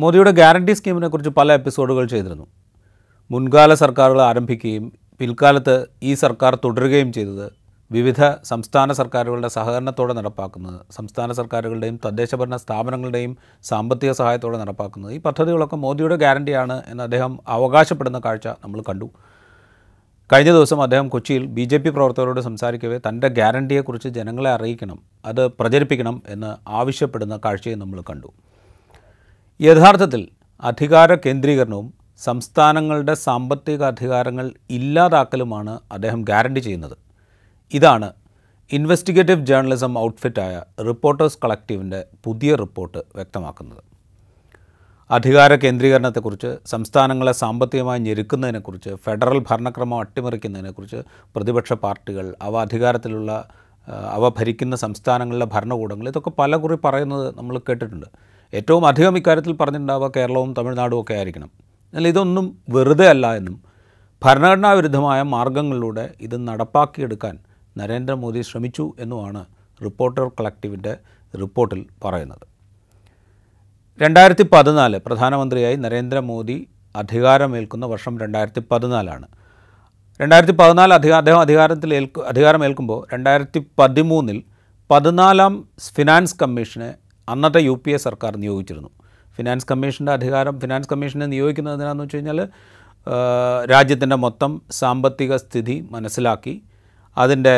മോദിയുടെ ഗ്യാരണ്ടി സ്കീമിനെ കുറിച്ച് പല എപ്പിസോഡുകൾ ചെയ്തിരുന്നു. മുൻകാല സർക്കാരുകൾ ആരംഭിക്കുകയും പിൽക്കാലത്ത് ഈ സർക്കാർ തുടരുകയും ചെയ്തത് വിവിധ സംസ്ഥാന സർക്കാരുകളുടെ സഹകരണത്തോടെ നടപ്പാക്കുന്നത് സംസ്ഥാന സർക്കാരുകളുടെയും തദ്ദേശഭരണ സ്ഥാപനങ്ങളുടെയും സാമ്പത്തിക സഹായത്തോടെ നടപ്പാക്കുന്നത്. ഈ പദ്ധതികളൊക്കെ മോദിയുടെ ഗ്യാരണ്ടിയാണ് എന്ന് അദ്ദേഹം അവകാശപ്പെടുന്ന കാഴ്ച നമ്മൾ കണ്ടു. കഴിഞ്ഞ ദിവസം അദ്ദേഹം കൊച്ചിയിൽ ബി ജെ പി പ്രവർത്തകരോട് സംസാരിക്കവേ തന്റെ ഗ്യാരണ്ടിയെക്കുറിച്ച് ജനങ്ങളെ അറിയിക്കണം അത് പ്രചരിപ്പിക്കണം എന്ന് ആവശ്യപ്പെടുന്ന കാഴ്ചയും നമ്മൾ കണ്ടു. യഥാർത്ഥത്തിൽ അധികാര കേന്ദ്രീകരണവും സംസ്ഥാനങ്ങളുടെ സാമ്പത്തിക അധികാരങ്ങൾ ഇല്ലാതാക്കലുമാണ് അദ്ദേഹം ഗ്യാരണ്ടി ചെയ്യുന്നത്. ഇതാണ് ഇൻവെസ്റ്റിഗേറ്റീവ് ജേർണലിസം ഔട്ട്ഫിറ്റായ റിപ്പോർട്ടേഴ്സ് കളക്റ്റീവിന്റെ പുതിയ റിപ്പോർട്ട് വ്യക്തമാക്കുന്നത്. അധികാര കേന്ദ്രീകരണത്തെക്കുറിച്ച് സംസ്ഥാനങ്ങളെ സാമ്പത്തികമായി ഞെരുക്കുന്നതിനെക്കുറിച്ച് ഫെഡറൽ ഭരണക്രമം അട്ടിമറിക്കുന്നതിനെക്കുറിച്ച് പ്രതിപക്ഷ പാർട്ടികൾ അവ അധികാരത്തിലുള്ള അവ ഭരിക്കുന്ന സംസ്ഥാനങ്ങളിലെ ഭരണകൂടങ്ങൾ ഇതൊക്കെ പലകുറി പറയുന്നത് നമ്മൾ കേട്ടിട്ടുണ്ട്. ഏറ്റവും അധികം ഇക്കാര്യത്തിൽ പറഞ്ഞിട്ടുണ്ടാവുക കേരളവും തമിഴ്നാടും ഒക്കെ ആയിരിക്കണം. എന്നാൽ ഇതൊന്നും വെറുതെ അല്ല എന്നും ഭരണഘടനാ വിരുദ്ധമായ മാർഗങ്ങളിലൂടെ ഇത് നടപ്പാക്കിയെടുക്കാൻ നരേന്ദ്രമോദി ശ്രമിച്ചു എന്നുമാണ് റിപ്പോർട്ടർ കളക്റ്റീവിന്റെ റിപ്പോർട്ടിൽ പറയുന്നത്. രണ്ടായിരത്തി പതിനാല് പ്രധാനമന്ത്രിയായി നരേന്ദ്രമോദി അധികാരമേൽക്കുന്ന വർഷം രണ്ടായിരത്തി പതിനാലാണ് രണ്ടായിരത്തി പതിനാല് അധിക അദ്ദേഹം അധികാരത്തിൽ ഏൽക്കു അധികാരമേൽക്കുമ്പോൾ രണ്ടായിരത്തി പതിമൂന്നിൽ പതിനാലാം ഫിനാൻസ് കമ്മീഷനെ അന്നത്തെ യു പി എ സർക്കാർ നിയോഗിച്ചിരുന്നു. ഫിനാൻസ് കമ്മീഷന്റെ അധികാരം ഫിനാൻസ് കമ്മീഷനെ നിയോഗിക്കുന്നത് എന്തിനാണെന്ന് വെച്ച് കഴിഞ്ഞാൽ രാജ്യത്തിന്റെ മൊത്തം സാമ്പത്തിക സ്ഥിതി മനസ്സിലാക്കി അതിന്റെ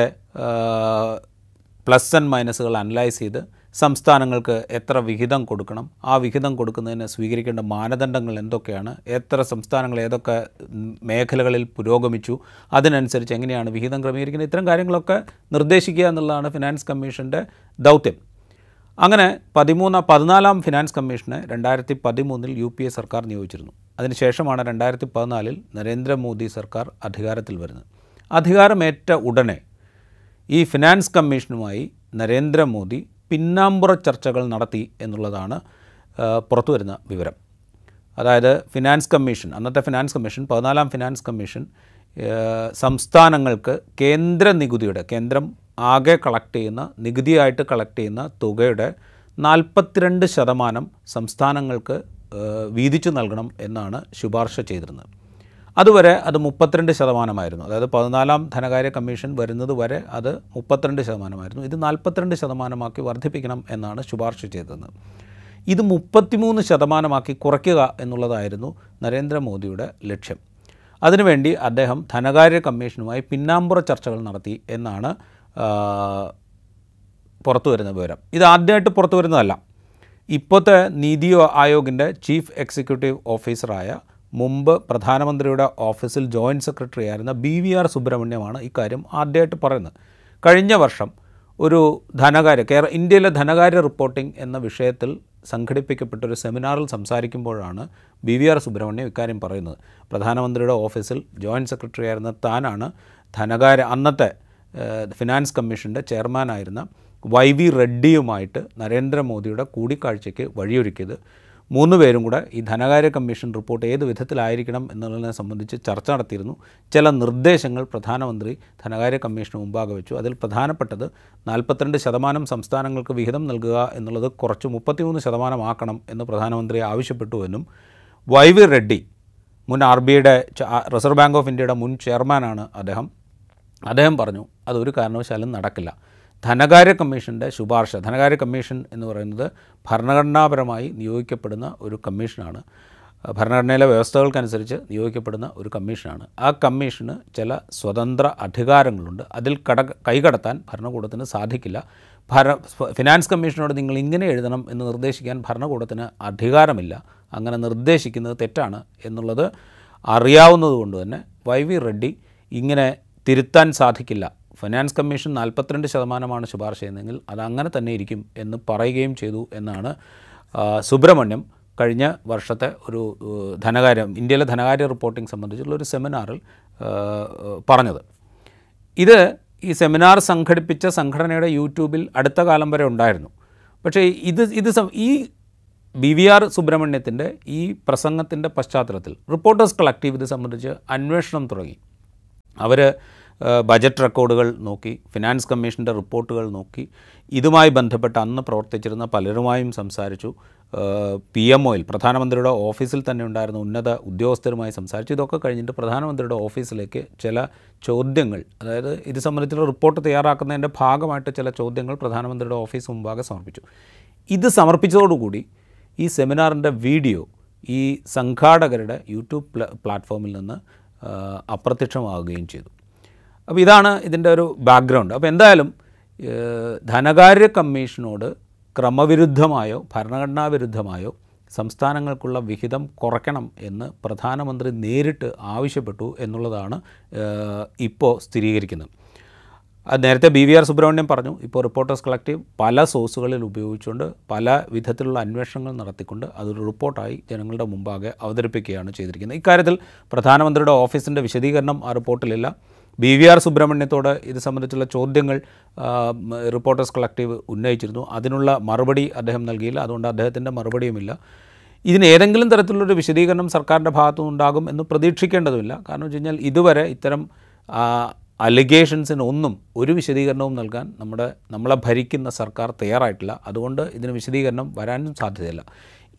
പ്ലസ് ആൻഡ് മൈനസുകൾ അനലൈസ് ചെയ്ത് സംസ്ഥാനങ്ങൾക്ക് എത്ര വിഹിതം കൊടുക്കണം ആ വിഹിതം കൊടുക്കുന്നതിന് സ്വീകരിക്കേണ്ട മാനദണ്ഡങ്ങൾ എന്തൊക്കെയാണ് എത്ര സംസ്ഥാനങ്ങൾ ഏതൊക്കെ മേഖലകളിൽ പുരോഗമിച്ചു അതിനനുസരിച്ച് എങ്ങനെയാണ് വിഹിതം ക്രമീകരിക്കുന്നത് ഇത്തരം കാര്യങ്ങളൊക്കെ നിർദ്ദേശിക്കുക എന്നുള്ളതാണ് ഫിനാൻസ് കമ്മീഷന്റെ ദൗത്യം. അങ്ങനെ പതിമൂന്ന് പതിനാലാം ഫിനാൻസ് കമ്മീഷനെ രണ്ടായിരത്തി പതിമൂന്നിൽ യു പി എ സർക്കാർ നിയോഗിച്ചിരുന്നു. അതിനുശേഷമാണ് രണ്ടായിരത്തി പതിനാലിൽ നരേന്ദ്രമോദി സർക്കാർ അധികാരത്തിൽ വരുന്നത്. അധികാരമേറ്റ ഉടനെ ഈ ഫിനാൻസ് കമ്മീഷനുമായി നരേന്ദ്രമോദി പിന്നാമ്പുറ ചർച്ചകൾ നടത്തി എന്നുള്ളതാണ് പുറത്തു വരുന്ന വിവരം. അതായത് ഫിനാൻസ് കമ്മീഷൻ അന്നത്തെ ഫിനാൻസ് കമ്മീഷൻ പതിനാലാം ഫിനാൻസ് കമ്മീഷൻ സംസ്ഥാനങ്ങൾക്ക് കേന്ദ്ര നികുതിയുടെ കേന്ദ്രം ആകെ കളക്ട് ചെയ്യുന്ന നികുതിയായിട്ട് കളക്ട് ചെയ്യുന്ന തുകയുടെ നാൽപ്പത്തിരണ്ട് ശതമാനം സംസ്ഥാനങ്ങൾക്ക് വീതിച്ചു നൽകണം എന്നാണ് ശുപാർശ ചെയ്തിരുന്നത്. അതുവരെ അത് മുപ്പത്തിരണ്ട് ശതമാനമായിരുന്നു. അതായത് പതിനാലാം ധനകാര്യ കമ്മീഷൻ വരുന്നത് വരെ അത് മുപ്പത്തിരണ്ട് ശതമാനമായിരുന്നു. ഇത് നാൽപ്പത്തിരണ്ട് ശതമാനമാക്കി വർദ്ധിപ്പിക്കണം എന്നാണ് ശുപാർശ ചെയ്തിരുന്നത് ഇത് മുപ്പത്തിമൂന്ന് ശതമാനമാക്കി കുറയ്ക്കുക എന്നുള്ളതായിരുന്നു നരേന്ദ്രമോദിയുടെ ലക്ഷ്യം. അതിനുവേണ്ടി അദ്ദേഹം ധനകാര്യ കമ്മീഷനുമായി പിന്നാമ്പുറ ചർച്ചകൾ നടത്തി എന്നാണ് പുറത്തു വരുന്ന വിവരം. ഇത് ആദ്യമായിട്ട് പുറത്തു വരുന്നതല്ല. ഇപ്പോഴത്തെ നീതി ആയോഗിന്റെ ചീഫ് എക്സിക്യൂട്ടീവ് ഓഫീസറായ മുമ്പ് പ്രധാനമന്ത്രിയുടെ ഓഫീസിൽ ജോയിന്റ് സെക്രട്ടറി ആയിരുന്ന ബി വി ആർ സുബ്രഹ്മണ്യമാണ് ഇക്കാര്യം ആദ്യമായിട്ട് പറയുന്നത്. കഴിഞ്ഞ വർഷം ഒരു ധനകാര്യ കേരള ഇന്ത്യയിലെ ധനകാര്യ റിപ്പോർട്ടിംഗ് എന്ന വിഷയത്തിൽ സംഘടിപ്പിക്കപ്പെട്ട ഒരു സെമിനാറിൽ സംസാരിക്കുമ്പോഴാണ് ബി വി ആർ സുബ്രഹ്മണ്യം ഇക്കാര്യം പറയുന്നത്. പ്രധാനമന്ത്രിയുടെ ഓഫീസിൽ ജോയിന്റ് സെക്രട്ടറി ആയിരുന്ന താനാണ് ധനകാര്യ അന്നത്തെ ഫിനാൻസ് കമ്മീഷന്റെ ചെയർമാനായിരുന്ന വൈ വി റെഡ്ഡിയുമായിട്ട് നരേന്ദ്രമോദിയുടെ കൂടിക്കാഴ്ചയ്ക്ക് വഴിയൊരുക്കിയത്. മൂന്ന് പേരും കൂടെ ഈ ധനകാര്യ കമ്മീഷൻ റിപ്പോർട്ട് ഏത് വിധത്തിലായിരിക്കണം എന്നുള്ളതിനെ സംബന്ധിച്ച് ചർച്ച നടത്തിയിരുന്നു. ചില നിർദ്ദേശങ്ങൾ പ്രധാനമന്ത്രി ധനകാര്യ കമ്മീഷന് മുമ്പാകെ വെച്ചു. അതിൽ പ്രധാനപ്പെട്ടത് നാൽപ്പത്തിരണ്ട് ശതമാനം സംസ്ഥാനങ്ങൾക്ക് വിഹിതം നൽകുക എന്നുള്ളത് കുറച്ച് മുപ്പത്തിമൂന്ന് ശതമാനമാക്കണം എന്ന് പ്രധാനമന്ത്രി ആവശ്യപ്പെട്ടു എന്നും വൈ വി റെഡ്ഡി മുൻ ആർ ബി ഐയുടെ റിസർവ് ബാങ്ക് ഓഫ് ഇന്ത്യയുടെ മുൻ ചെയർമാനാണ് അദ്ദേഹം അദ്ദേഹം പറഞ്ഞു അതൊരു കാരണവശാലും നടക്കില്ല. ധനകാര്യ കമ്മീഷന്റെ ശുപാർശ ധനകാര്യ കമ്മീഷൻ എന്ന് പറയുന്നത് ഭരണഘടനാപരമായി നിയോഗിക്കപ്പെടുന്ന ഒരു കമ്മീഷനാണ്. ഭരണഘടനയിലെ വ്യവസ്ഥകൾക്കനുസരിച്ച് നിയോഗിക്കപ്പെടുന്ന ഒരു കമ്മീഷനാണ്. ആ കമ്മീഷന് ചില സ്വതന്ത്ര അധികാരങ്ങളുണ്ട്. അതിൽ കട കൈകടത്താൻ ഭരണകൂടത്തിന് സാധിക്കില്ല. ഭര ഫിനാൻസ് കമ്മീഷനോട് നിങ്ങൾ ഇങ്ങനെ എഴുതണം എന്ന് നിർദ്ദേശിക്കാൻ ഭരണകൂടത്തിന് അധികാരമില്ല. അങ്ങനെ നിർദ്ദേശിക്കുന്നത് തെറ്റാണ് എന്നുള്ളത് അറിയാവുന്നതുകൊണ്ട് തന്നെ വൈ വി റെഡ്ഡി ഇങ്ങനെ തിരുത്താൻ സാധിക്കില്ല. ഫിനാൻസ് കമ്മീഷൻ നാൽപ്പത്തിരണ്ട് ശതമാനമാണ് ശുപാർശ ചെയ്യുന്നതെങ്കിൽ അത് അങ്ങനെ തന്നെ ഇരിക്കും എന്ന് പറയുകയും ചെയ്തു എന്നാണ് സുബ്രഹ്മണ്യം കഴിഞ്ഞ വർഷത്തെ ഒരു ധനകാര്യം ഇന്ത്യയിലെ ധനകാര്യ റിപ്പോർട്ടിംഗ് സംബന്ധിച്ചുള്ള ഒരു സെമിനാറിൽ പറഞ്ഞത്. ഇത് ഈ സെമിനാർ സംഘടിപ്പിച്ച സംഘടനയുടെ യൂട്യൂബിൽ അടുത്ത കാലം വരെ ഉണ്ടായിരുന്നു. പക്ഷേ ഇത് ഇത് ഈ ബി വി ആർ സുബ്രഹ്മണ്യത്തിന്റെ ഈ പ്രസംഗത്തിന്റെ പശ്ചാത്തലത്തിൽ റിപ്പോർട്ടേഴ്സ് കളക്റ്റീവ് ഇത് സംബന്ധിച്ച് അന്വേഷണം തുടങ്ങി. അവർ ബജറ്റ് റെക്കോർഡുകൾ നോക്കി ഫിനാൻസ് കമ്മീഷന്റെ റിപ്പോർട്ടുകൾ നോക്കി ഇതുമായി ബന്ധപ്പെട്ട് അന്ന് പ്രവർത്തിച്ചിരുന്ന പലരുമായും സംസാരിച്ചു. പി എം ഒയിൽ പ്രധാനമന്ത്രിയുടെ ഓഫീസിൽ തന്നെ ഉണ്ടായിരുന്ന ഉന്നത ഉദ്യോഗസ്ഥരുമായി സംസാരിച്ചു. ഇതൊക്കെ കഴിഞ്ഞിട്ട് പ്രധാനമന്ത്രിയുടെ ഓഫീസിലേക്ക് ചില ചോദ്യങ്ങൾ അതായത് ഇത് സംബന്ധിച്ചുള്ള റിപ്പോർട്ട് തയ്യാറാക്കുന്നതിന്റെ ഭാഗമായിട്ട് ചില ചോദ്യങ്ങൾ പ്രധാനമന്ത്രിയുടെ ഓഫീസ് മുമ്പാകെ സമർപ്പിച്ചു. ഇത് സമർപ്പിച്ചതോടുകൂടി ഈ സെമിനാറിന്റെ വീഡിയോ ഈ സംഘാടകരുടെ യൂട്യൂബ് പ്ല- പ്ലാറ്റ്ഫോമിൽ നിന്ന് അപ്രത്യക്ഷമാവുകയും ചെയ്തു. അപ്പോൾ ഇതാണ് ഇതിന്റെ ഒരു ബാക്ക്ഗ്രൗണ്ട് അപ്പോൾ എന്തായാലും ധനകാര്യ കമ്മീഷനോട് ക്രമവിരുദ്ധമായോ ഭരണഘടനാ വിരുദ്ധമായോ സംസ്ഥാനങ്ങൾക്കുള്ള വിഹിതം കുറയ്ക്കണം എന്ന് പ്രധാനമന്ത്രി നേരിട്ട് ആവശ്യപ്പെട്ടു എന്നുള്ളതാണ് ഇപ്പോൾ സ്ഥിരീകരിക്കുന്നത്. അത് നേരത്തെ ബി വി ആർ സുബ്രഹ്മണ്യം പറഞ്ഞു ഇപ്പോൾ റിപ്പോർട്ടേഴ്സ് കളക്റ്റീവ് പല സോഴ്സുകളിൽ ഉപയോഗിച്ചുകൊണ്ട് പല വിധത്തിലുള്ള അന്വേഷണങ്ങൾ നടത്തിക്കൊണ്ട് അതൊരു റിപ്പോർട്ടായി ജനങ്ങളുടെ മുമ്പാകെ അവതരിപ്പിക്കുകയാണ് ചെയ്തിരിക്കുന്നത്. ഇക്കാര്യത്തിൽ പ്രധാനമന്ത്രിയുടെ ഓഫീസിന്റെ വിശദീകരണം ആ റിപ്പോർട്ടിലില്ല. ബി വി ആർ സുബ്രഹ്മണ്യത്തോട് ഇത് സംബന്ധിച്ചുള്ള ചോദ്യങ്ങൾ റിപ്പോർട്ടേഴ്സ് കളക്റ്റീവ് ഉന്നയിച്ചിരുന്നു. അതിനുള്ള മറുപടി അദ്ദേഹം നൽകിയില്ല. അതുകൊണ്ട് അദ്ദേഹത്തിന്റെ മറുപടിയുമില്ല. ഇതിന് ഏതെങ്കിലും തരത്തിലുള്ളൊരു വിശദീകരണം സർക്കാരിന്റെ ഭാഗത്തു നിന്നുണ്ടാകും എന്ന് പ്രതീക്ഷിക്കേണ്ടതുമില്ല. കാരണം വെച്ച് കഴിഞ്ഞാൽ ഇതുവരെ ഇത്തരം അലിഗേഷൻസിന് ഒന്നും ഒരു വിശദീകരണവും നൽകാൻ നമ്മുടെ നമ്മളെ ഭരിക്കുന്ന സർക്കാർ തയ്യാറായിട്ടില്ല. അതുകൊണ്ട് ഇതിന് വിശദീകരണം വരാനും സാധ്യതയില്ല.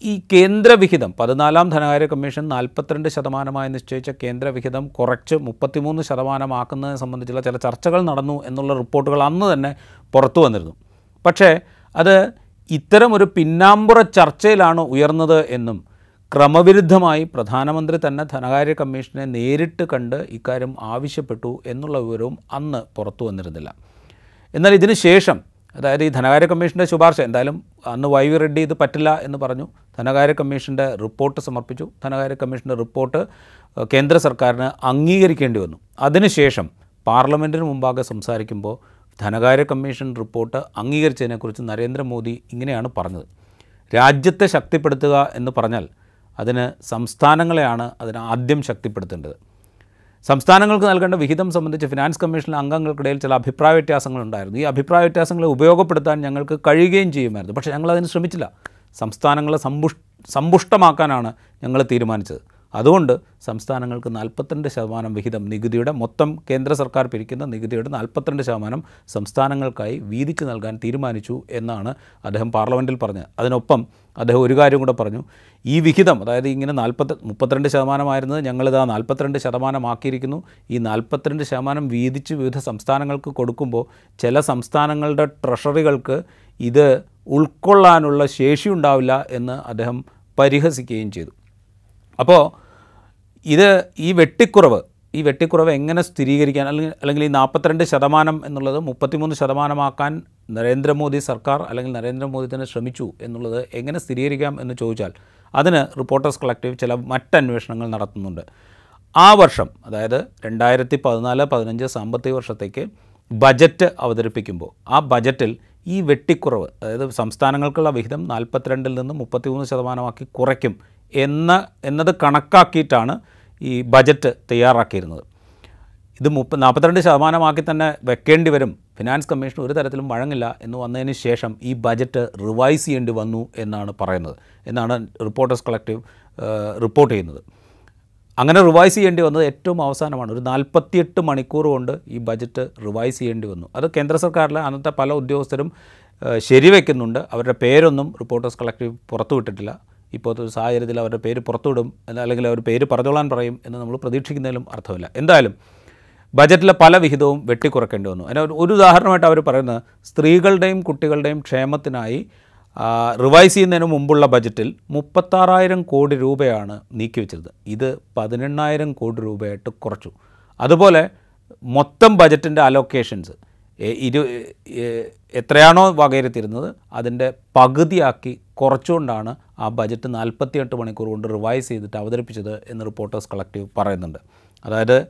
ഈ കേന്ദ്രവിഹിതം പതിനാലാം ധനകാര്യ കമ്മീഷൻ നാൽപ്പത്തിരണ്ട് ശതമാനമായി നിശ്ചയിച്ച കേന്ദ്രവിഹിതം കുറച്ച് മുപ്പത്തിമൂന്ന് ശതമാനമാക്കുന്നതിനെ സംബന്ധിച്ചുള്ള ചില ചർച്ചകൾ നടന്നു എന്നുള്ള റിപ്പോർട്ടുകൾ അന്ന് തന്നെ പുറത്തു വന്നിരുന്നു. പക്ഷേ അത് ഇത്തരം ഒരു പിന്നാമ്പുറ ചർച്ചയിലാണ് ഉയർന്നത് എന്നും ക്രമവിരുദ്ധമായി പ്രധാനമന്ത്രി തന്നെ ധനകാര്യ കമ്മീഷനെ നേരിട്ട് കണ്ട് ഇക്കാര്യം ആവശ്യപ്പെട്ടു എന്നുള്ള വിവരവും അന്ന് പുറത്തു വന്നിരുന്നില്ല. എന്നാൽ ഇതിനു ശേഷം അതായത് ഈ ധനകാര്യ കമ്മീഷന്റെ ശുപാർശ എന്തായാലും അന്ന് വൈ വി റെഡ്ഡി ഇത് പറ്റില്ല എന്ന് പറഞ്ഞു. ധനകാര്യ കമ്മീഷന്റെ റിപ്പോർട്ട് സമർപ്പിച്ചു. ധനകാര്യ കമ്മീഷന്റെ റിപ്പോർട്ട് കേന്ദ്ര സർക്കാരിന് അംഗീകരിക്കേണ്ടി വന്നു. അതിനുശേഷം പാർലമെന്റിന് മുമ്പാകെ സംസാരിക്കുമ്പോൾ ധനകാര്യ കമ്മീഷൻ റിപ്പോർട്ട് അംഗീകരിച്ചതിനെക്കുറിച്ച് നരേന്ദ്രമോദി ഇങ്ങനെയാണ് പറഞ്ഞത്. രാജ്യത്തെ ശക്തിപ്പെടുത്തുക എന്ന് പറഞ്ഞാൽ അതിന് സംസ്ഥാനങ്ങളെയാണ് അതിന് ആദ്യം ശക്തിപ്പെടുത്തേണ്ടത്. സംസ്ഥാനങ്ങൾക്ക് നൽകേണ്ട വിഹിതം സംബന്ധിച്ച് ഫിനാൻസ് കമ്മീഷനിലെ അംഗങ്ങൾക്കിടയിൽ ചില അഭിപ്രായ വ്യത്യാസങ്ങളുണ്ടായിരുന്നു. ഈ അഭിപ്രായ വ്യത്യാസങ്ങളെ ഉപയോഗപ്പെടുത്താൻ ഞങ്ങൾക്ക് കഴിയുകയും ചെയ്യുമായിരുന്നു. പക്ഷേ ഞങ്ങൾ അതിന് ശ്രമിച്ചില്ല. സംസ്ഥാനങ്ങളെ സമ്പുഷ് സമ്പുഷ്ടമാക്കാനാണ് ഞങ്ങൾ തീരുമാനിച്ചത്. അതുകൊണ്ട് സംസ്ഥാനങ്ങൾക്ക് നാൽപ്പത്തിരണ്ട് ശതമാനം വിഹിതം നികുതിയുടെ മൊത്തം കേന്ദ്ര സർക്കാർ പിരിക്കുന്ന നികുതിയുടെ നാൽപ്പത്തിരണ്ട് ശതമാനം സംസ്ഥാനങ്ങൾക്കായി വീതിച്ച് നൽകാൻ തീരുമാനിച്ചു എന്നാണ് അദ്ദേഹം പാർലമെന്റിൽ പറഞ്ഞത്. അതിനൊപ്പം അദ്ദേഹം ഒരു കാര്യം കൂടെ പറഞ്ഞു. ഈ വിഹിതം അതായത് ഇങ്ങനെ നാൽപ്പത്തി മുപ്പത്തിരണ്ട് ശതമാനമായിരുന്നത് ഞങ്ങളിതാ നാൽപ്പത്തിരണ്ട് ശതമാനമാക്കിയിരിക്കുന്നു. ഈ നാൽപ്പത്തിരണ്ട് ശതമാനം വീതിച്ച് വിവിധ സംസ്ഥാനങ്ങൾക്ക് കൊടുക്കുമ്പോൾ ചില സംസ്ഥാനങ്ങളുടെ ട്രഷറികൾക്ക് ഇത് ഉൾക്കൊള്ളാനുള്ള ശേഷി ഉണ്ടാവില്ല എന്ന് അദ്ദേഹം പരിഹസിക്കുകയും ചെയ്തു. അപ്പോൾ ഇത് ഈ വെട്ടിക്കുറവ് ഈ വെട്ടിക്കുറവ് എങ്ങനെ സ്ഥിരീകരിക്കാൻ അല്ലെങ്കിൽ അല്ലെങ്കിൽ ഈ നാൽപ്പത്തിരണ്ട് ശതമാനം എന്നുള്ളത് മുപ്പത്തിമൂന്ന് ശതമാനമാക്കാൻ നരേന്ദ്രമോദി സർക്കാർ അല്ലെങ്കിൽ നരേന്ദ്രമോദി തന്നെ ശ്രമിച്ചു എന്നുള്ളത് എങ്ങനെ സ്ഥിരീകരിക്കാം എന്ന് ചോദിച്ചാൽ അതിന് റിപ്പോർട്ടേഴ്സ് കളക്റ്റീവ് ചില മറ്റന്വേഷണങ്ങൾ നടത്തുന്നുണ്ട്. ആ വർഷം അതായത് രണ്ടായിരത്തി പതിനാല് പതിനഞ്ച് സാമ്പത്തിക വർഷത്തേക്ക് ബജറ്റ് അവതരിപ്പിക്കുമ്പോൾ ആ ബജറ്റിൽ ഈ വെട്ടിക്കുറവ് അതായത് സംസ്ഥാനങ്ങൾക്കുള്ള വിഹിതം നാൽപ്പത്തിരണ്ടിൽ നിന്ന് മുപ്പത്തിമൂന്ന് ശതമാനമാക്കി കുറയ്ക്കും എന്ന എന്നത് കണക്കാക്കിയിട്ടാണ് ഈ ബജറ്റ് തയ്യാറാക്കിയിരുന്നത്. ഇത് മുപ്പ നാൽപ്പത്തിരണ്ട് ശതമാനമാക്കി തന്നെ വെക്കേണ്ടി വരും. ഫിനാൻസ് കമ്മീഷൻ ഒരു തരത്തിലും വഴങ്ങില്ല എന്ന് വന്നതിന് ശേഷം ഈ ബജറ്റ് റിവൈസ് ചെയ്യേണ്ടി വന്നു എന്നാണ് പറയുന്നത്. എന്നാണ് റിപ്പോർട്ടേഴ്സ് കളക്റ്റീവ് റിപ്പോർട്ട് ചെയ്യുന്നത്. അങ്ങനെ റിവൈസ് ചെയ്യേണ്ടി വന്നത് ഏറ്റവും അവസാനമാണ്. ഒരു നാൽപ്പത്തിയെട്ട് മണിക്കൂർ കൊണ്ട് ഈ ബജറ്റ് റിവൈസ് ചെയ്യേണ്ടി വന്നു. അത് കേന്ദ്ര സർക്കാരിലെ അന്നത്തെ പല ഉദ്യോഗസ്ഥരും ശരിവെക്കുന്നുണ്ട്. അവരുടെ പേരൊന്നും റിപ്പോർട്ടേഴ്സ് കളക്റ്റീവ് പുറത്തുവിട്ടിട്ടില്ല ഇപ്പോഴത്തെ ഒരു സാഹചര്യത്തിൽ അവരുടെ പേര് പുറത്തുവിടും അല്ലെങ്കിൽ അവർ പേര് പറഞ്ഞോളാൻ പറയും എന്ന് നമ്മൾ പ്രതീക്ഷിക്കുന്നതിലും അർത്ഥമില്ല. എന്തായാലും ബജറ്റിലെ പല വിഹിതവും വെട്ടിക്കുറക്കേണ്ടി വന്നു. അതിന് ഒരു- ഉദാഹരണമായിട്ട് അവർ പറയുന്നത് സ്ത്രീകളുടെയും കുട്ടികളുടെയും ക്ഷേമത്തിനായി റിവൈസ് ചെയ്യുന്നതിന് മുമ്പുള്ള ബജറ്റിൽ മുപ്പത്താറായിരം കോടി രൂപയാണ് നീക്കിവെച്ചത് ഇത് പതിനെണ്ണായിരം കോടി രൂപയായിട്ട് കുറച്ചു. അതുപോലെ മൊത്തം ബജറ്റിന്റെ അലോക്കേഷൻസ് ഇരു എത്രയാണോ വകയിരുത്തിയിരുന്നത് അതിന്റെ പകുതിയാക്കി കുറച്ചുകൊണ്ടാണ് ആ ബജറ്റ് നാൽപ്പത്തിയെട്ട് മണിക്കൂർ കൊണ്ട് റിവൈസ് ചെയ്തിട്ട് അവതരിപ്പിച്ചത് എന്ന് റിപ്പോർട്ടേഴ്സ് കളക്റ്റീവ് പറയുന്നുണ്ട്. അതായത്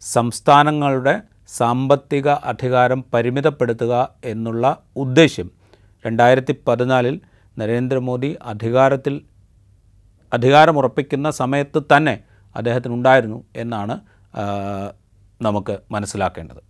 സംസ്ഥാനങ്ങളുടെ സാമ്പത്തിക അധികാരം പരിമിതപ്പെടുത്തുക എന്നുള്ള ഉദ്ദേശ്യം രണ്ടായിരത്തി പതിനാലിൽ നരേന്ദ്രമോദി അധികാരത്തിൽ അധികാരമുറപ്പിക്കുന്ന സമയത്ത് തന്നെ അദ്ദേഹത്തിനുണ്ടായിരുന്നു എന്നാണ് നമുക്ക് മനസ്സിലാക്കേണ്ടത്.